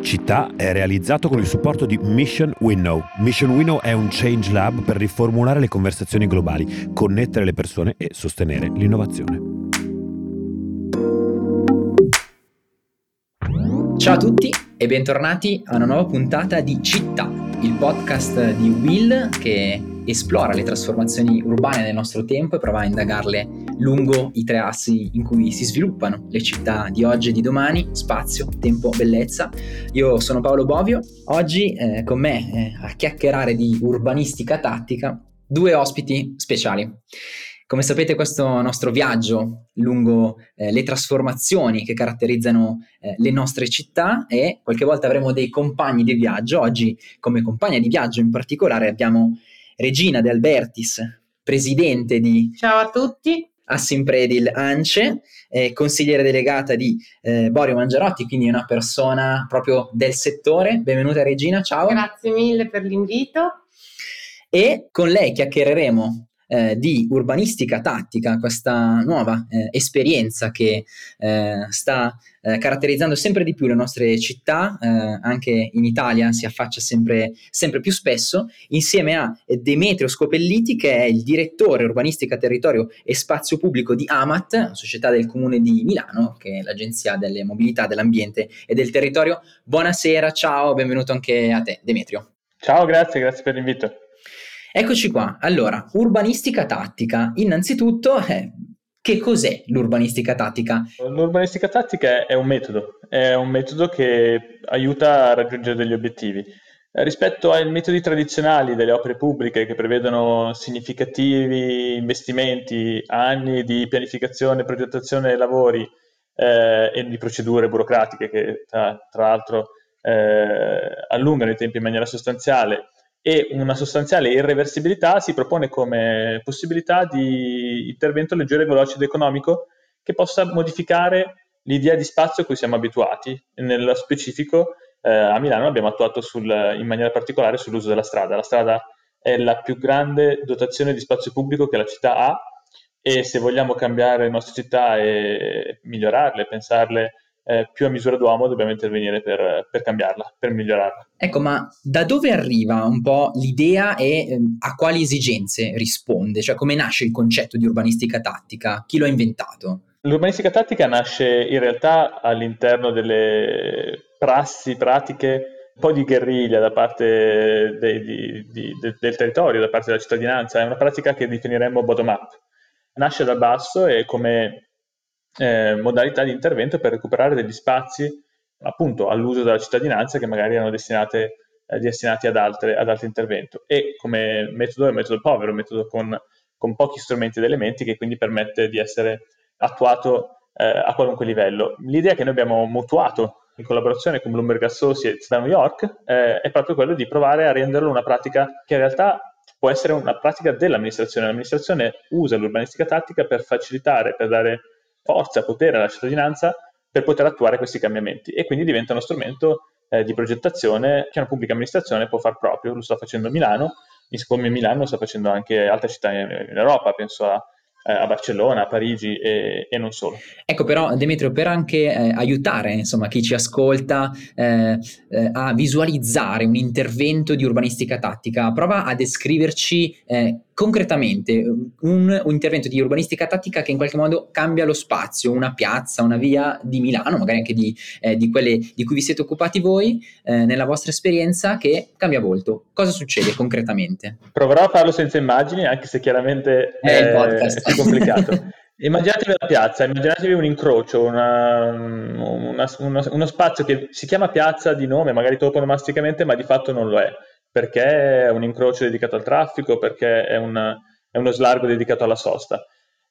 Città è realizzato con il supporto di Mission Winnow. Mission Winnow è un change lab per riformulare le conversazioni globali, connettere le persone e sostenere l'innovazione. Ciao a tutti e bentornati a una nuova puntata di Città, il podcast di Will che esplora le trasformazioni urbane del nostro tempo e prova a indagarle lungo i tre assi in cui si sviluppano le città di oggi e di domani, spazio, tempo, bellezza. Io sono Paolo Bovio, oggi eh, con me eh, a chiacchierare di urbanistica tattica due ospiti speciali. Come sapete questo nostro viaggio lungo eh, le trasformazioni che caratterizzano eh, le nostre città e qualche volta avremo dei compagni di viaggio. Oggi come compagna di viaggio in particolare abbiamo Regina De Albertis, presidente di... Ciao a tutti. Assimpredil ANCE, eh, consigliere delegata di eh, Borio Mangiarotti, quindi una persona proprio del settore. Benvenuta Regina, ciao. Grazie mille per l'invito. E con lei chiacchiereremo eh, di urbanistica tattica, questa nuova eh, esperienza che eh, sta eh, caratterizzando sempre di più le nostre città, eh, anche in Italia si affaccia sempre, sempre, più spesso, insieme a Demetrio Scopelliti che è il direttore urbanistica territorio e spazio pubblico di Amat, società del comune di Milano, che è l'agenzia delle mobilità, dell'ambiente e del territorio. Buonasera, ciao, benvenuto anche a te Demetrio. Ciao, grazie, grazie per l'invito. Eccoci qua. Allora, urbanistica tattica. Innanzitutto, eh, che cos'è l'urbanistica tattica? L'urbanistica tattica è un metodo, è un metodo che aiuta a raggiungere degli obiettivi. Eh, rispetto ai metodi tradizionali delle opere pubbliche che prevedono significativi investimenti, anni di pianificazione, progettazione dei lavori eh, e di procedure burocratiche che tra, tra l'altro eh, allungano i tempi in maniera sostanziale, e una sostanziale irreversibilità si propone come possibilità di intervento leggero e veloce ed economico che possa modificare l'idea di spazio a cui siamo abituati. Nello specifico eh, a Milano abbiamo attuato sul, in maniera particolare sull'uso della strada. La strada è la più grande dotazione di spazio pubblico che la città ha e se vogliamo cambiare le nostre città e migliorarle, pensarle eh, più a misura d'uomo dobbiamo intervenire per, per, cambiarla, per migliorarla. Ecco, ma da dove arriva un po' l'idea e eh, a quali esigenze risponde? Cioè come nasce il concetto di urbanistica tattica? Chi lo ha inventato? L'urbanistica tattica nasce in realtà all'interno delle prassi, pratiche un po' di guerriglia da parte dei, di, di, de, del territorio, da parte della cittadinanza, è una pratica che definiremmo bottom up. Nasce dal basso e come eh, modalità di intervento per recuperare degli spazi appunto all'uso della cittadinanza che magari erano destinate, eh, destinati ad, altre, ad altro intervento. E come metodo è un metodo povero, un metodo con, con pochi strumenti ed elementi che quindi permette di essere attuato eh, a qualunque livello. L'idea che noi abbiamo mutuato in collaborazione con Bloomberg Associates da New York eh, è proprio quello di provare a renderlo una pratica che in realtà può essere una pratica dell'amministrazione. L'amministrazione usa l'urbanistica tattica per facilitare, per dare forza, potere alla cittadinanza per poter attuare questi cambiamenti. E quindi diventa uno strumento eh, di progettazione che una pubblica amministrazione può far proprio, lo sta facendo Milano, come Milano lo sta facendo anche altre città in, in Europa, penso a, eh, a Barcellona, a Parigi e, e, non solo. Ecco però Demetrio, per anche eh, aiutare insomma, chi ci ascolta eh, eh, a visualizzare un intervento di urbanistica tattica, prova a descriverci eh, concretamente un, un, intervento di urbanistica tattica che in qualche modo cambia lo spazio, una piazza, una via di Milano, magari anche di, eh, di quelle di cui vi siete occupati voi eh, nella vostra esperienza che cambia volto. Cosa succede concretamente? Proverò a farlo senza immagini, anche se chiaramente è, è complicato. Immaginatevi la piazza, immaginatevi un incrocio, una, una, una, uno spazio che si chiama piazza di nome, magari toponomasticamente, ma di fatto non lo è perché è un incrocio dedicato al traffico, perché è, una, è uno slargo dedicato alla sosta.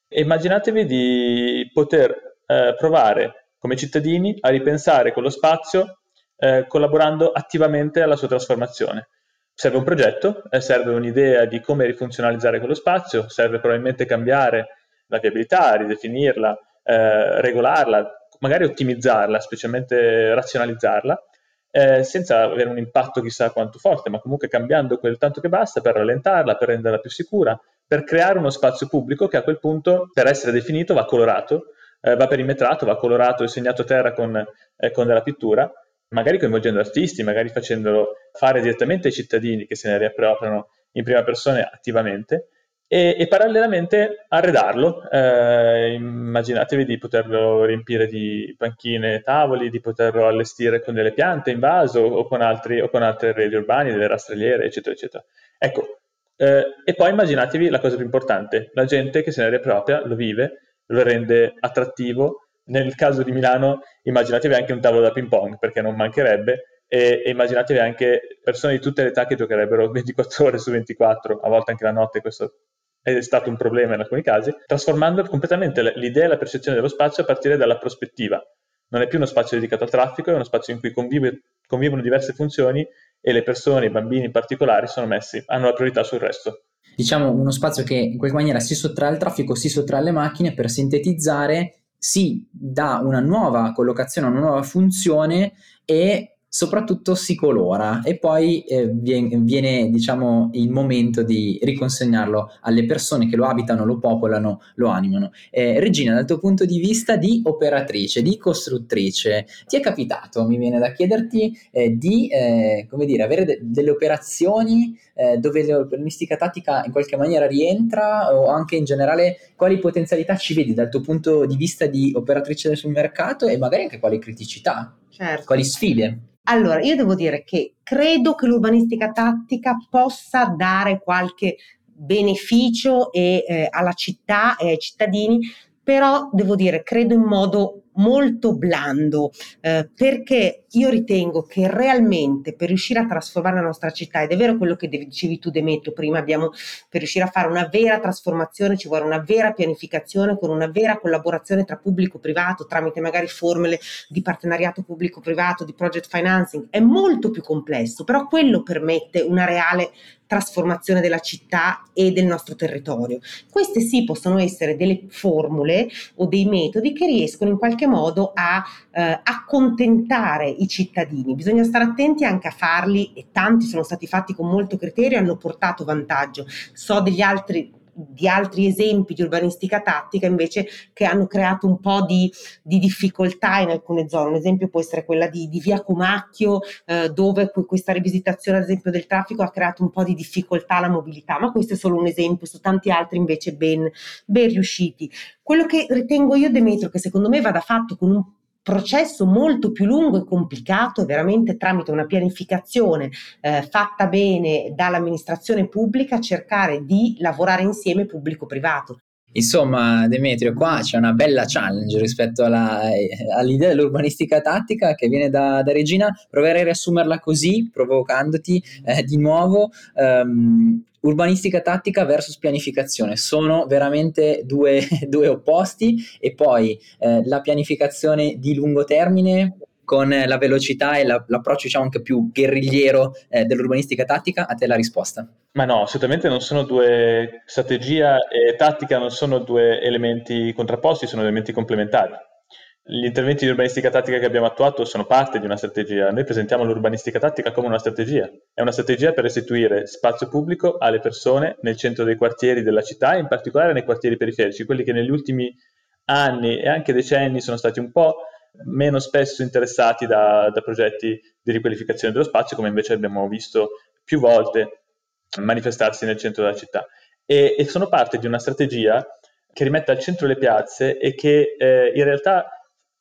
Immaginatevi di poter eh, provare come cittadini a ripensare quello spazio eh, collaborando attivamente alla sua trasformazione. Serve un progetto, eh, serve un'idea di come rifunzionalizzare quello spazio, serve probabilmente cambiare la viabilità, ridefinirla, eh, regolarla, magari ottimizzarla, specialmente razionalizzarla eh, senza avere un impatto chissà quanto forte, ma comunque cambiando quel tanto che basta per rallentarla, per renderla più sicura, per creare uno spazio pubblico che a quel punto, per essere definito, va colorato, eh, va perimetrato, va colorato e segnato a terra con, eh, con della pittura magari coinvolgendo artisti, magari facendolo fare direttamente ai cittadini che se ne riappropriano in prima persona attivamente e, e parallelamente arredarlo. Eh, immaginatevi di poterlo riempire di panchine tavoli, di poterlo allestire con delle piante in vaso o con, altri, o con altre reti urbane, delle rastrelliere, eccetera, eccetera. Ecco, eh, e poi immaginatevi la cosa più importante, la gente che se ne riappropria, lo vive, lo rende attrattivo. Nel caso di Milano immaginatevi anche un tavolo da ping pong, perché non mancherebbe, e, e, immaginatevi anche persone di tutte le età che giocherebbero 24 ore su 24, a volte anche la notte, questo è stato un problema in alcuni casi, trasformando completamente l'idea e la percezione dello spazio a partire dalla prospettiva. Non è più uno spazio dedicato al traffico, è uno spazio in cui convive, convivono diverse funzioni e le persone, i bambini in particolare, sono messi, hanno la priorità sul resto. Diciamo uno spazio che in qualche maniera si sottrae al traffico, si sottrae alle macchine per sintetizzare, si dà una nuova collocazione, una nuova funzione e soprattutto si colora e poi eh, viene, viene, diciamo il momento di riconsegnarlo alle persone che lo abitano, lo popolano, lo animano. Eh, Regina, dal tuo punto di vista di operatrice, di costruttrice, ti è capitato, mi viene da chiederti, eh, di eh, come dire, avere de- delle operazioni eh, dove l'urbanistica tattica in qualche maniera rientra o anche in generale quali potenzialità ci vedi dal tuo punto di vista di operatrice sul mercato e magari anche quali criticità, certo. quali sfide? Allora, io devo dire che credo che l'urbanistica tattica possa dare qualche beneficio e, eh, alla città e ai cittadini, però devo dire, credo in modo molto blando, eh, perché io ritengo che realmente per riuscire a trasformare la nostra città, ed è vero quello che dicevi tu Demetrio prima, abbiamo, per riuscire a fare una vera trasformazione ci vuole una vera pianificazione con una vera collaborazione tra pubblico e privato, tramite magari formule di partenariato pubblico-privato, di project financing, è molto più complesso, però quello permette una reale trasformazione della città e del nostro territorio. Queste sì possono essere delle formule o dei metodi che riescono in qualche modo a eh, accontentare i cittadini. Bisogna stare attenti anche a farli e tanti sono stati fatti con molto criterio e hanno portato vantaggio. So degli altri di altri esempi di urbanistica tattica invece che hanno creato un po' di, di difficoltà in alcune zone. Un esempio può essere quella di, di Via Comacchio, eh, dove questa rivisitazione, ad esempio, del traffico ha creato un po' di difficoltà alla mobilità, ma questo è solo un esempio, su tanti altri invece ben, ben riusciti. Quello che ritengo io, Demetrio, che secondo me vada fatto con un processo molto più lungo e complicato, veramente tramite una pianificazione eh, fatta bene dall'amministrazione pubblica, cercare di lavorare insieme pubblico-privato. Insomma, Demetrio, qua c'è una bella challenge rispetto alla, all'idea dell'urbanistica tattica che viene da, da, Regina. Proverei a riassumerla così, provocandoti eh, di nuovo. Um, urbanistica tattica versus pianificazione sono veramente due, due opposti e poi eh, la pianificazione di lungo termine con la velocità e la, l'approccio diciamo anche più guerrigliero eh, dell'urbanistica tattica, a te la risposta. Ma no, assolutamente non sono due, strategia e tattica non sono due elementi contrapposti, sono elementi complementari. Gli interventi di urbanistica tattica che abbiamo attuato sono parte di una strategia. Noi presentiamo l'urbanistica tattica come una strategia. È una strategia per restituire spazio pubblico alle persone nel centro dei quartieri della città, in particolare nei quartieri periferici, quelli che negli ultimi anni e anche decenni sono stati un po' meno spesso interessati da, da progetti di riqualificazione dello spazio, come invece abbiamo visto più volte manifestarsi nel centro della città. E, e sono parte di una strategia che rimette al centro le piazze e che eh, in realtà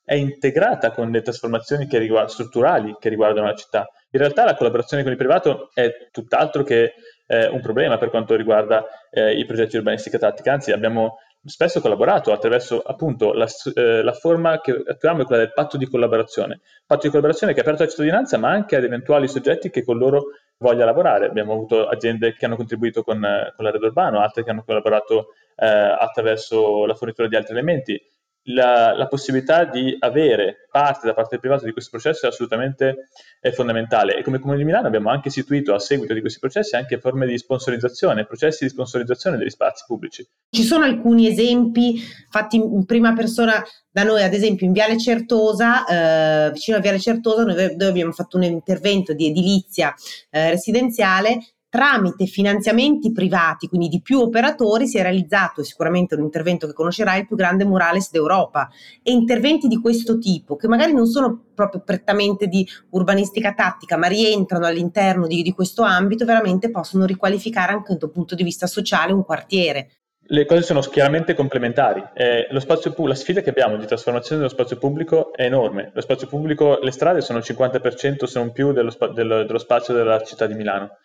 è integrata con le trasformazioni che riguard- strutturali che riguardano la città. In realtà la collaborazione con il privato è tutt'altro che eh, un problema per quanto riguarda eh, i progetti urbanistica tattica, anzi abbiamo spesso collaborato attraverso appunto la, eh, la, forma che attuiamo è quella del patto di collaborazione. Patto di collaborazione che è aperto alla cittadinanza ma anche ad eventuali soggetti che con loro voglia lavorare. Abbiamo avuto aziende che hanno contribuito con, con l'arredo urbano, altre che hanno collaborato eh, attraverso la fornitura di altri elementi la, la, possibilità di avere parte da parte del privato di questo processo è assolutamente è fondamentale e come Comune di Milano abbiamo anche istituito a seguito di questi processi anche forme di sponsorizzazione, processi di sponsorizzazione degli spazi pubblici. Ci sono alcuni esempi fatti in prima persona da noi, ad esempio in Viale Certosa, eh, vicino a Viale Certosa, dove abbiamo fatto un intervento di edilizia eh, residenziale tramite finanziamenti privati, quindi di più operatori, si è realizzato, sicuramente un intervento che conoscerai, il più grande murales d'Europa. E interventi di questo tipo, che magari non sono proprio prettamente di urbanistica tattica, ma rientrano all'interno di, di questo ambito, veramente possono riqualificare anche da un punto di vista sociale un quartiere le cose sono chiaramente complementari. Eh, pu- la sfida che abbiamo di trasformazione dello spazio pubblico è enorme. Lo spazio pubblico, le strade sono il 50% se non più dello, spa- dello, dello spazio della città di Milano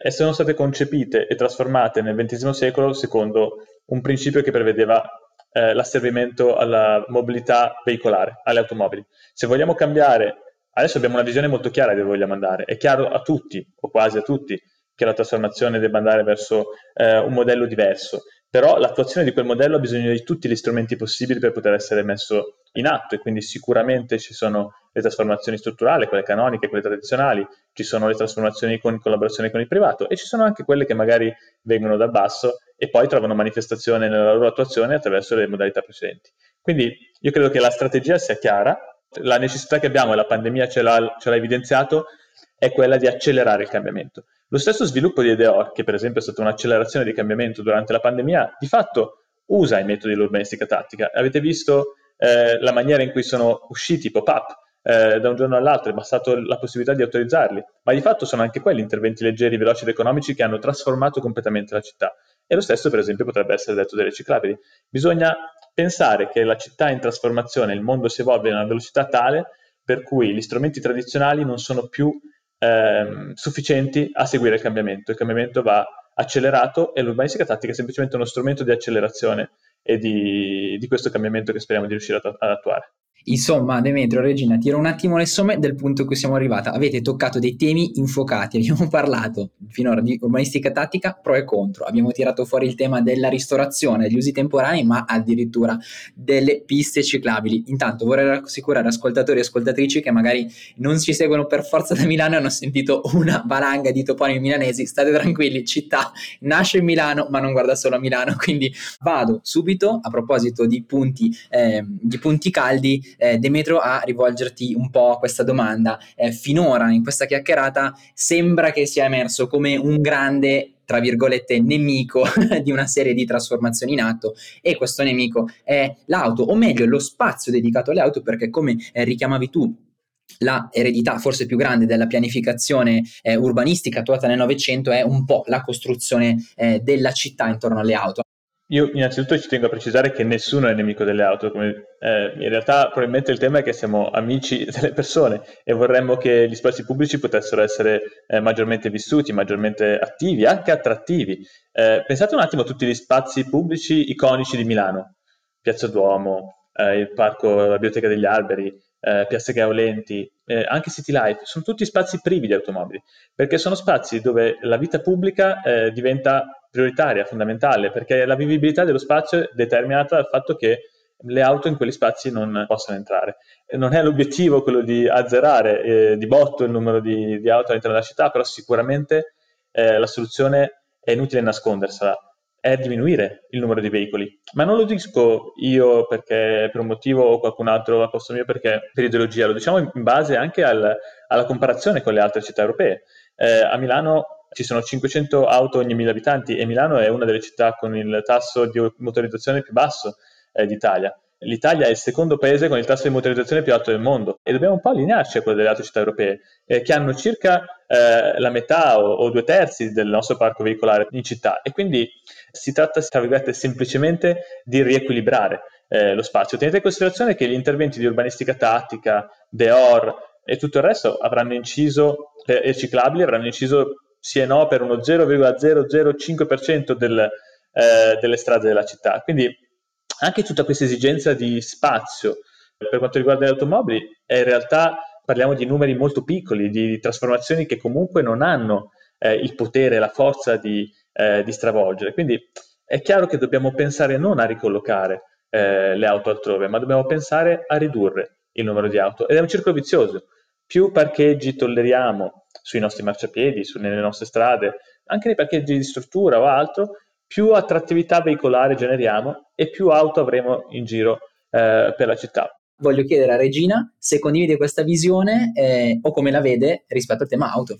e sono state concepite e trasformate nel XX secolo secondo un principio che prevedeva eh, l'asservimento alla mobilità veicolare, alle automobili. Se vogliamo cambiare, adesso abbiamo una visione molto chiara di dove vogliamo andare. È chiaro a tutti, o quasi a tutti, che la trasformazione debba andare verso eh, un modello diverso però l'attuazione di quel modello ha bisogno di tutti gli strumenti possibili per poter essere messo in atto e quindi sicuramente ci sono le trasformazioni strutturali, quelle canoniche, quelle tradizionali, ci sono le trasformazioni con collaborazione con il privato e ci sono anche quelle che magari vengono da basso e poi trovano manifestazione nella loro attuazione attraverso le modalità precedenti. Quindi io credo che la strategia sia chiara, la necessità che abbiamo e la pandemia ce l'ha, ce l'ha evidenziato è quella di accelerare il cambiamento. Lo stesso sviluppo di EDEOR, che per esempio è stata un'accelerazione di cambiamento durante la pandemia, di fatto usa i metodi dell'urbanistica tattica. Avete visto eh, la maniera in cui sono usciti i pop-up eh, da un giorno all'altro, è bastato la possibilità di autorizzarli, ma di fatto sono anche quelli interventi leggeri, veloci ed economici che hanno trasformato completamente la città. E lo stesso, per esempio, potrebbe essere detto dei riciclabili. Bisogna pensare che la città è in trasformazione, il mondo si evolve a una velocità tale per cui gli strumenti tradizionali non sono più ehm, sufficienti a seguire il cambiamento. Il cambiamento va accelerato e l'urbanistica tattica è semplicemente uno strumento di accelerazione e di, di questo cambiamento che speriamo di riuscire ad attuare. Insomma, Demetrio, Regina, tiro un attimo le somme del punto in cui siamo arrivati. Avete toccato dei temi infuocati, abbiamo parlato finora di urbanistica tattica, pro e contro, abbiamo tirato fuori il tema della ristorazione, degli usi temporanei, ma addirittura delle piste ciclabili. Intanto vorrei rassicurare ascoltatori e ascoltatrici che magari non ci seguono per forza da Milano e hanno sentito una valanga di toponimi milanesi, state tranquilli, città nasce in Milano, ma non guarda solo a Milano, quindi vado subito a proposito di punti, eh, di punti caldi eh, Demetro a rivolgerti un po' a questa domanda. Eh, finora in questa chiacchierata sembra che sia emerso come un grande tra virgolette, nemico di una serie di trasformazioni in atto e questo nemico è l'auto, o meglio lo spazio dedicato alle auto, perché come eh, richiamavi tu la eredità forse più grande della pianificazione eh, urbanistica attuata nel Novecento è un po' la costruzione eh, della città intorno alle auto. Io innanzitutto ci tengo a precisare che nessuno è nemico delle auto, come, eh, in realtà probabilmente il tema è che siamo amici delle persone e vorremmo che gli spazi pubblici potessero essere eh, maggiormente vissuti, maggiormente attivi, anche attrattivi. Eh, pensate un attimo a tutti gli spazi pubblici iconici di Milano, Piazza Duomo, eh, il parco, la Biblioteca degli Alberi, eh, Piazza Gaolenti, eh, anche City Life, sono tutti spazi privi di automobili, perché sono spazi dove la vita pubblica diventa prioritaria, fondamentale, perché la vivibilità dello spazio è determinata dal fatto che le auto in quegli spazi non possono entrare. Non è l'obiettivo quello di azzerare eh, di botto il numero di, di, auto all'interno della città, però sicuramente eh, la soluzione è inutile nascondersela, è diminuire il numero di veicoli. Ma non lo dico io perché per un motivo o qualcun altro a posto mio perché per ideologia, lo diciamo in base anche al, alla comparazione con le altre città europee. Eh, a Milano ci sono 500 auto ogni 1000 abitanti e Milano è una delle città con il tasso di motorizzazione più basso eh, d'Italia. L'Italia è il secondo paese con il tasso di motorizzazione più alto del mondo e dobbiamo un po' allinearci a quello delle altre città europee eh, che hanno circa eh, la metà o, o, due terzi del nostro parco veicolare in città e quindi si tratta, tra virgolette, semplicemente di riequilibrare eh, lo spazio. Tenete in considerazione che gli interventi di urbanistica tattica, DEOR e tutto il resto avranno inciso, eh, e ciclabili avranno inciso sì e no per uno 0,005% del, eh, delle strade della città. Quindi anche tutta questa esigenza di spazio per quanto riguarda le automobili è in realtà parliamo di numeri molto piccoli, di trasformazioni che comunque non hanno eh, il potere, la forza di, eh, di, stravolgere. Quindi è chiaro che dobbiamo pensare non a ricollocare eh, le auto altrove, ma dobbiamo pensare a ridurre il numero di auto. Ed è un circolo vizioso. Più parcheggi tolleriamo sui nostri marciapiedi, su, nelle nostre strade, anche nei parcheggi di struttura o altro, più attrattività veicolare generiamo e più auto avremo in giro eh, per la città. Voglio chiedere a Regina se condivide questa visione eh, o come la vede rispetto al tema auto.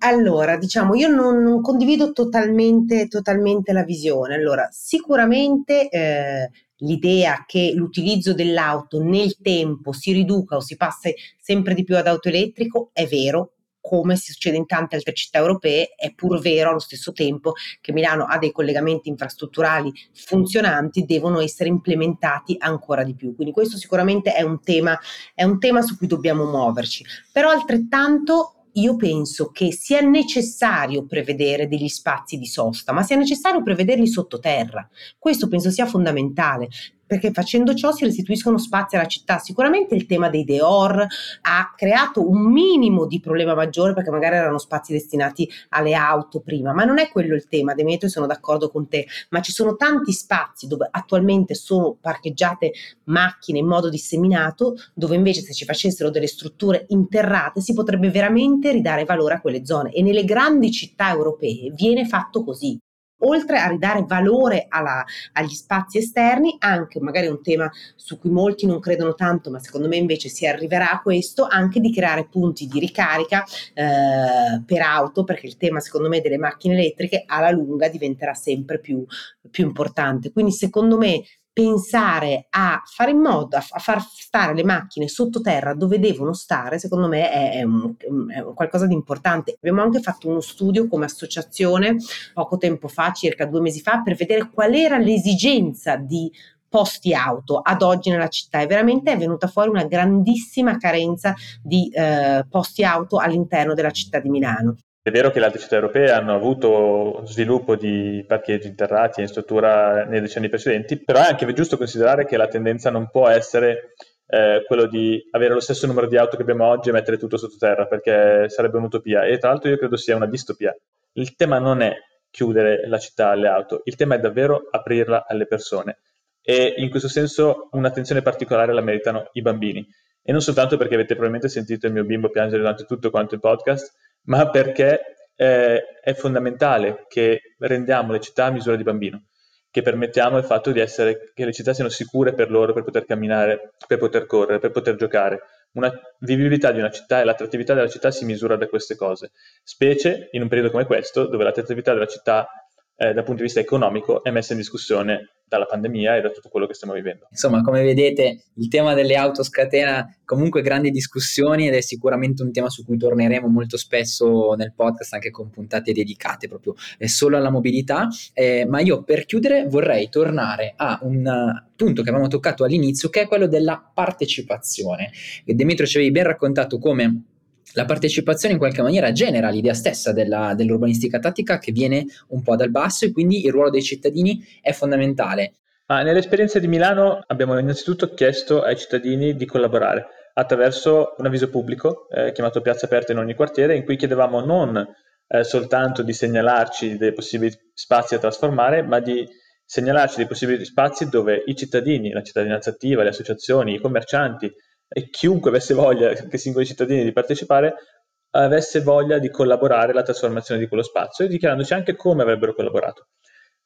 Allora, diciamo, io non, non condivido totalmente, totalmente, la visione. Allora, sicuramente eh, l'idea che l'utilizzo dell'auto nel tempo si riduca o si passi sempre di più ad auto elettrico è vero, come si succede in tante altre città europee, è pur vero allo stesso tempo che Milano ha dei collegamenti infrastrutturali funzionanti, devono essere implementati ancora di più. Quindi questo sicuramente è un tema, è un tema su cui dobbiamo muoverci. Però altrettanto io penso che sia necessario prevedere degli spazi di sosta, ma sia necessario prevederli sottoterra. Questo penso sia fondamentale, perché facendo ciò si restituiscono spazi alla città. Sicuramente il tema dei Deor ha creato un minimo di problema maggiore perché magari erano spazi destinati alle auto prima, ma non è quello il tema, Demetrio, sono d'accordo con te, ma ci sono tanti spazi dove attualmente sono parcheggiate macchine in modo disseminato, dove invece se ci facessero delle strutture interrate si potrebbe veramente ridare valore a quelle zone. E nelle grandi città europee viene fatto così oltre a ridare valore alla, agli spazi esterni, anche magari un tema su cui molti non credono tanto, ma secondo me invece si arriverà a questo, anche di creare punti di ricarica eh, per auto, perché il tema secondo me delle macchine elettriche alla lunga diventerà sempre più, più importante. Quindi secondo me pensare a fare in modo a, far stare le macchine sottoterra dove devono stare, secondo me è, è, un, è, un, qualcosa di importante. Abbiamo anche fatto uno studio come associazione poco tempo fa, circa due mesi fa, per vedere qual era l'esigenza di posti auto ad oggi nella città e veramente è venuta fuori una grandissima carenza di eh, posti auto all'interno della città di Milano. È vero che le altre città europee hanno avuto sviluppo di parcheggi interrati in struttura nei decenni precedenti, però è anche giusto considerare che la tendenza non può essere eh, quello di avere lo stesso numero di auto che abbiamo oggi e mettere tutto sottoterra, perché sarebbe un'utopia. E tra l'altro io credo sia una distopia. Il tema non è chiudere la città alle auto, il tema è davvero aprirla alle persone. E in questo senso un'attenzione particolare la meritano i bambini. E non soltanto perché avete probabilmente sentito il mio bimbo piangere durante tutto quanto il podcast, ma perché eh, è fondamentale che rendiamo le città a misura di bambino, che permettiamo il fatto essere, che le città siano sicure per loro per poter camminare, per poter correre, per poter giocare. Una vivibilità di una città e l'attrattività della città si misura da queste cose, specie in un periodo come questo, dove l'attrattività della città eh, dal punto di vista economico è messa in discussione dalla pandemia e da tutto quello che stiamo vivendo. Insomma, come vedete, il tema delle auto scatena comunque grandi discussioni ed è sicuramente un tema su cui torneremo molto spesso nel podcast, anche con puntate dedicate proprio eh, solo alla mobilità. Eh, ma io per chiudere vorrei tornare a un uh, punto che avevamo toccato all'inizio, che è quello della partecipazione. E Demetrio ci avevi ben raccontato come la partecipazione in qualche maniera genera l'idea stessa della, dell'urbanistica tattica che viene un po' dal basso e quindi il ruolo dei cittadini è fondamentale. Ma nell'esperienza di Milano abbiamo innanzitutto chiesto ai cittadini di collaborare attraverso un avviso pubblico eh, chiamato Piazza Aperta in ogni quartiere in cui chiedevamo non eh, soltanto di segnalarci dei possibili spazi da trasformare, ma di segnalarci dei possibili spazi dove i cittadini, la cittadinanza attiva, le associazioni, i commercianti, e chiunque avesse voglia, anche singoli cittadini, di partecipare, avesse voglia di collaborare alla trasformazione di quello spazio e dichiarandoci anche come avrebbero collaborato.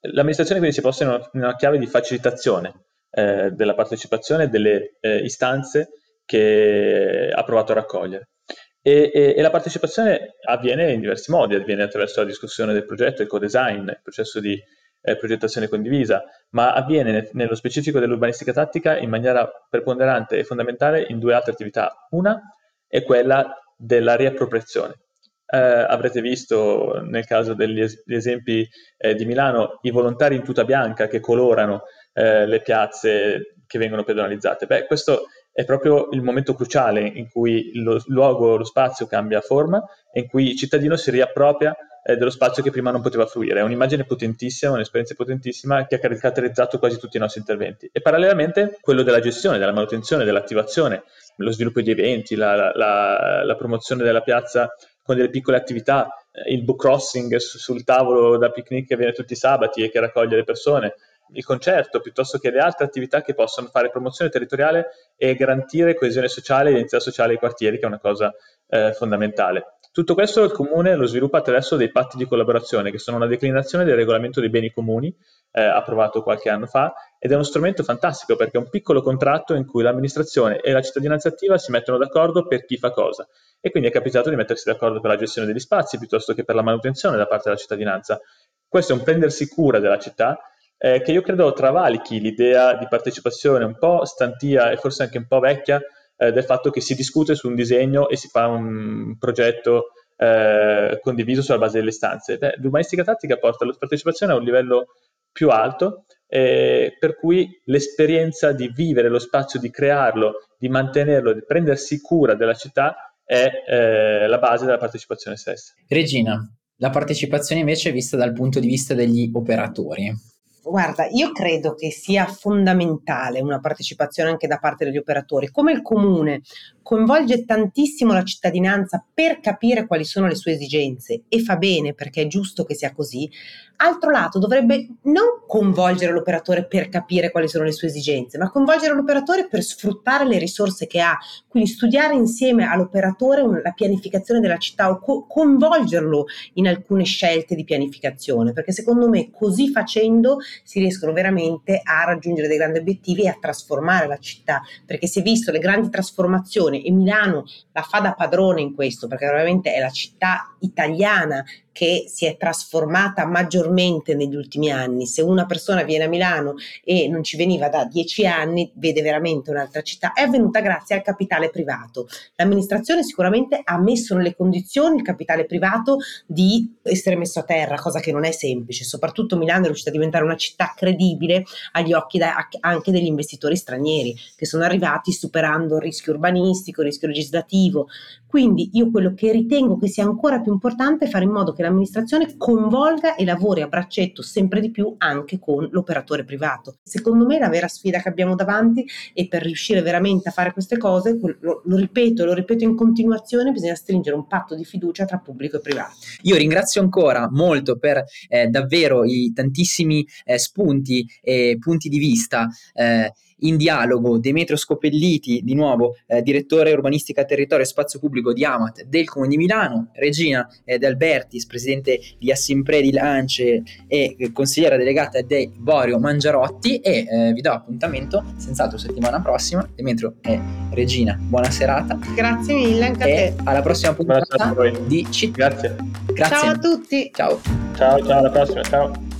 L'amministrazione quindi si posta in una, chiave di facilitazione eh, della partecipazione delle eh, istanze che ha provato a raccogliere. E, e, e, la partecipazione avviene in diversi modi, avviene attraverso la discussione del progetto, il co-design, il processo di eh, progettazione condivisa, ma avviene nello specifico dell'urbanistica tattica in maniera preponderante e fondamentale in due altre attività. Una è quella della riappropriazione. Eh, avrete visto nel caso degli, es- esempi eh, di Milano i volontari in tuta bianca che colorano eh, le piazze che vengono pedonalizzate. Beh, questo è proprio il momento cruciale in cui lo luogo, lo spazio cambia forma e in cui il cittadino si riappropria eh, dello spazio che prima non poteva fruire. È un'immagine potentissima, un'esperienza potentissima che ha caratterizzato quasi tutti i nostri interventi. E parallelamente quello della gestione, della manutenzione, dell'attivazione, lo sviluppo di eventi, la, la, la promozione della piazza con delle piccole attività, eh, il book crossing sul tavolo da picnic che viene tutti i sabati e che raccoglie le persone, il concerto piuttosto che le altre attività che possono fare promozione territoriale e garantire coesione sociale e identità sociale ai quartieri, che è una cosa eh, fondamentale. Tutto questo il comune lo sviluppa attraverso dei patti di collaborazione, che sono una declinazione del regolamento dei beni comuni, eh, approvato qualche anno fa, ed è uno strumento fantastico perché è un piccolo contratto in cui l'amministrazione e la cittadinanza attiva si mettono d'accordo per chi fa cosa. E quindi è capitato di mettersi d'accordo per la gestione degli spazi piuttosto che per la manutenzione da parte della cittadinanza. Questo è un prendersi cura della città eh, che io credo travalichi l'idea di partecipazione un po' stantia e forse anche un po' vecchia eh, del fatto che si discute su un disegno e si fa un progetto eh, condiviso sulla base delle istanze. Beh, l'umanistica tattica porta la partecipazione a un livello più alto, eh, per cui l'esperienza di vivere lo spazio, di crearlo, di mantenerlo, di prendersi cura della città è eh, la base della partecipazione stessa. Regina, la partecipazione invece è vista dal punto di vista degli operatori. Guarda, io credo che sia fondamentale una partecipazione anche da parte degli operatori. Come il comune coinvolge tantissimo la cittadinanza per capire quali sono le sue esigenze e fa bene perché è giusto che sia così, altro lato dovrebbe non coinvolgere l'operatore per capire quali sono le sue esigenze, ma coinvolgere l'operatore per sfruttare le risorse che ha, quindi studiare insieme all'operatore la pianificazione della città o co- coinvolgerlo in alcune scelte di pianificazione, perché secondo me così facendo si riescono veramente a raggiungere dei grandi obiettivi e a trasformare la città, perché si è visto le grandi trasformazioni e Milano la fa da padrone in questo, perché veramente è la città italiana che si è trasformata maggiormente negli ultimi anni. Se una persona viene a Milano e non ci veniva da dieci anni, vede veramente un'altra città. È avvenuta grazie al capitale privato. L'amministrazione sicuramente ha messo nelle condizioni il capitale privato di essere messo a terra, cosa che non è semplice. Soprattutto Milano è riuscita a diventare una città credibile agli occhi da, anche degli investitori stranieri che sono arrivati superando il rischio urbanistico, il rischio legislativo. Quindi io quello che ritengo che sia ancora più importante fare in modo che l'amministrazione coinvolga e lavori a braccetto sempre di più anche con l'operatore privato. Secondo me la vera sfida che abbiamo davanti e per riuscire veramente a fare queste cose, lo, lo ripeto e lo ripeto in continuazione, bisogna stringere un patto di fiducia tra pubblico e privato. Io ringrazio ancora molto per eh, davvero i tantissimi eh, spunti e punti di vista. Eh, in dialogo Demetrio Scopelliti, di nuovo eh, direttore urbanistica territorio e spazio pubblico di Amat del Comune di Milano, Regina eh, De Albertis, presidente di Assimpre di Lance e eh, consigliera delegata di Borio Mangiarotti e eh, vi do appuntamento senz'altro settimana prossima. Demetrio e Regina, buona serata. Grazie mille anche e a te. alla prossima puntata di Città. Grazie. Grazie. Ciao a tutti. Ciao. Ciao, ciao, alla prossima, ciao.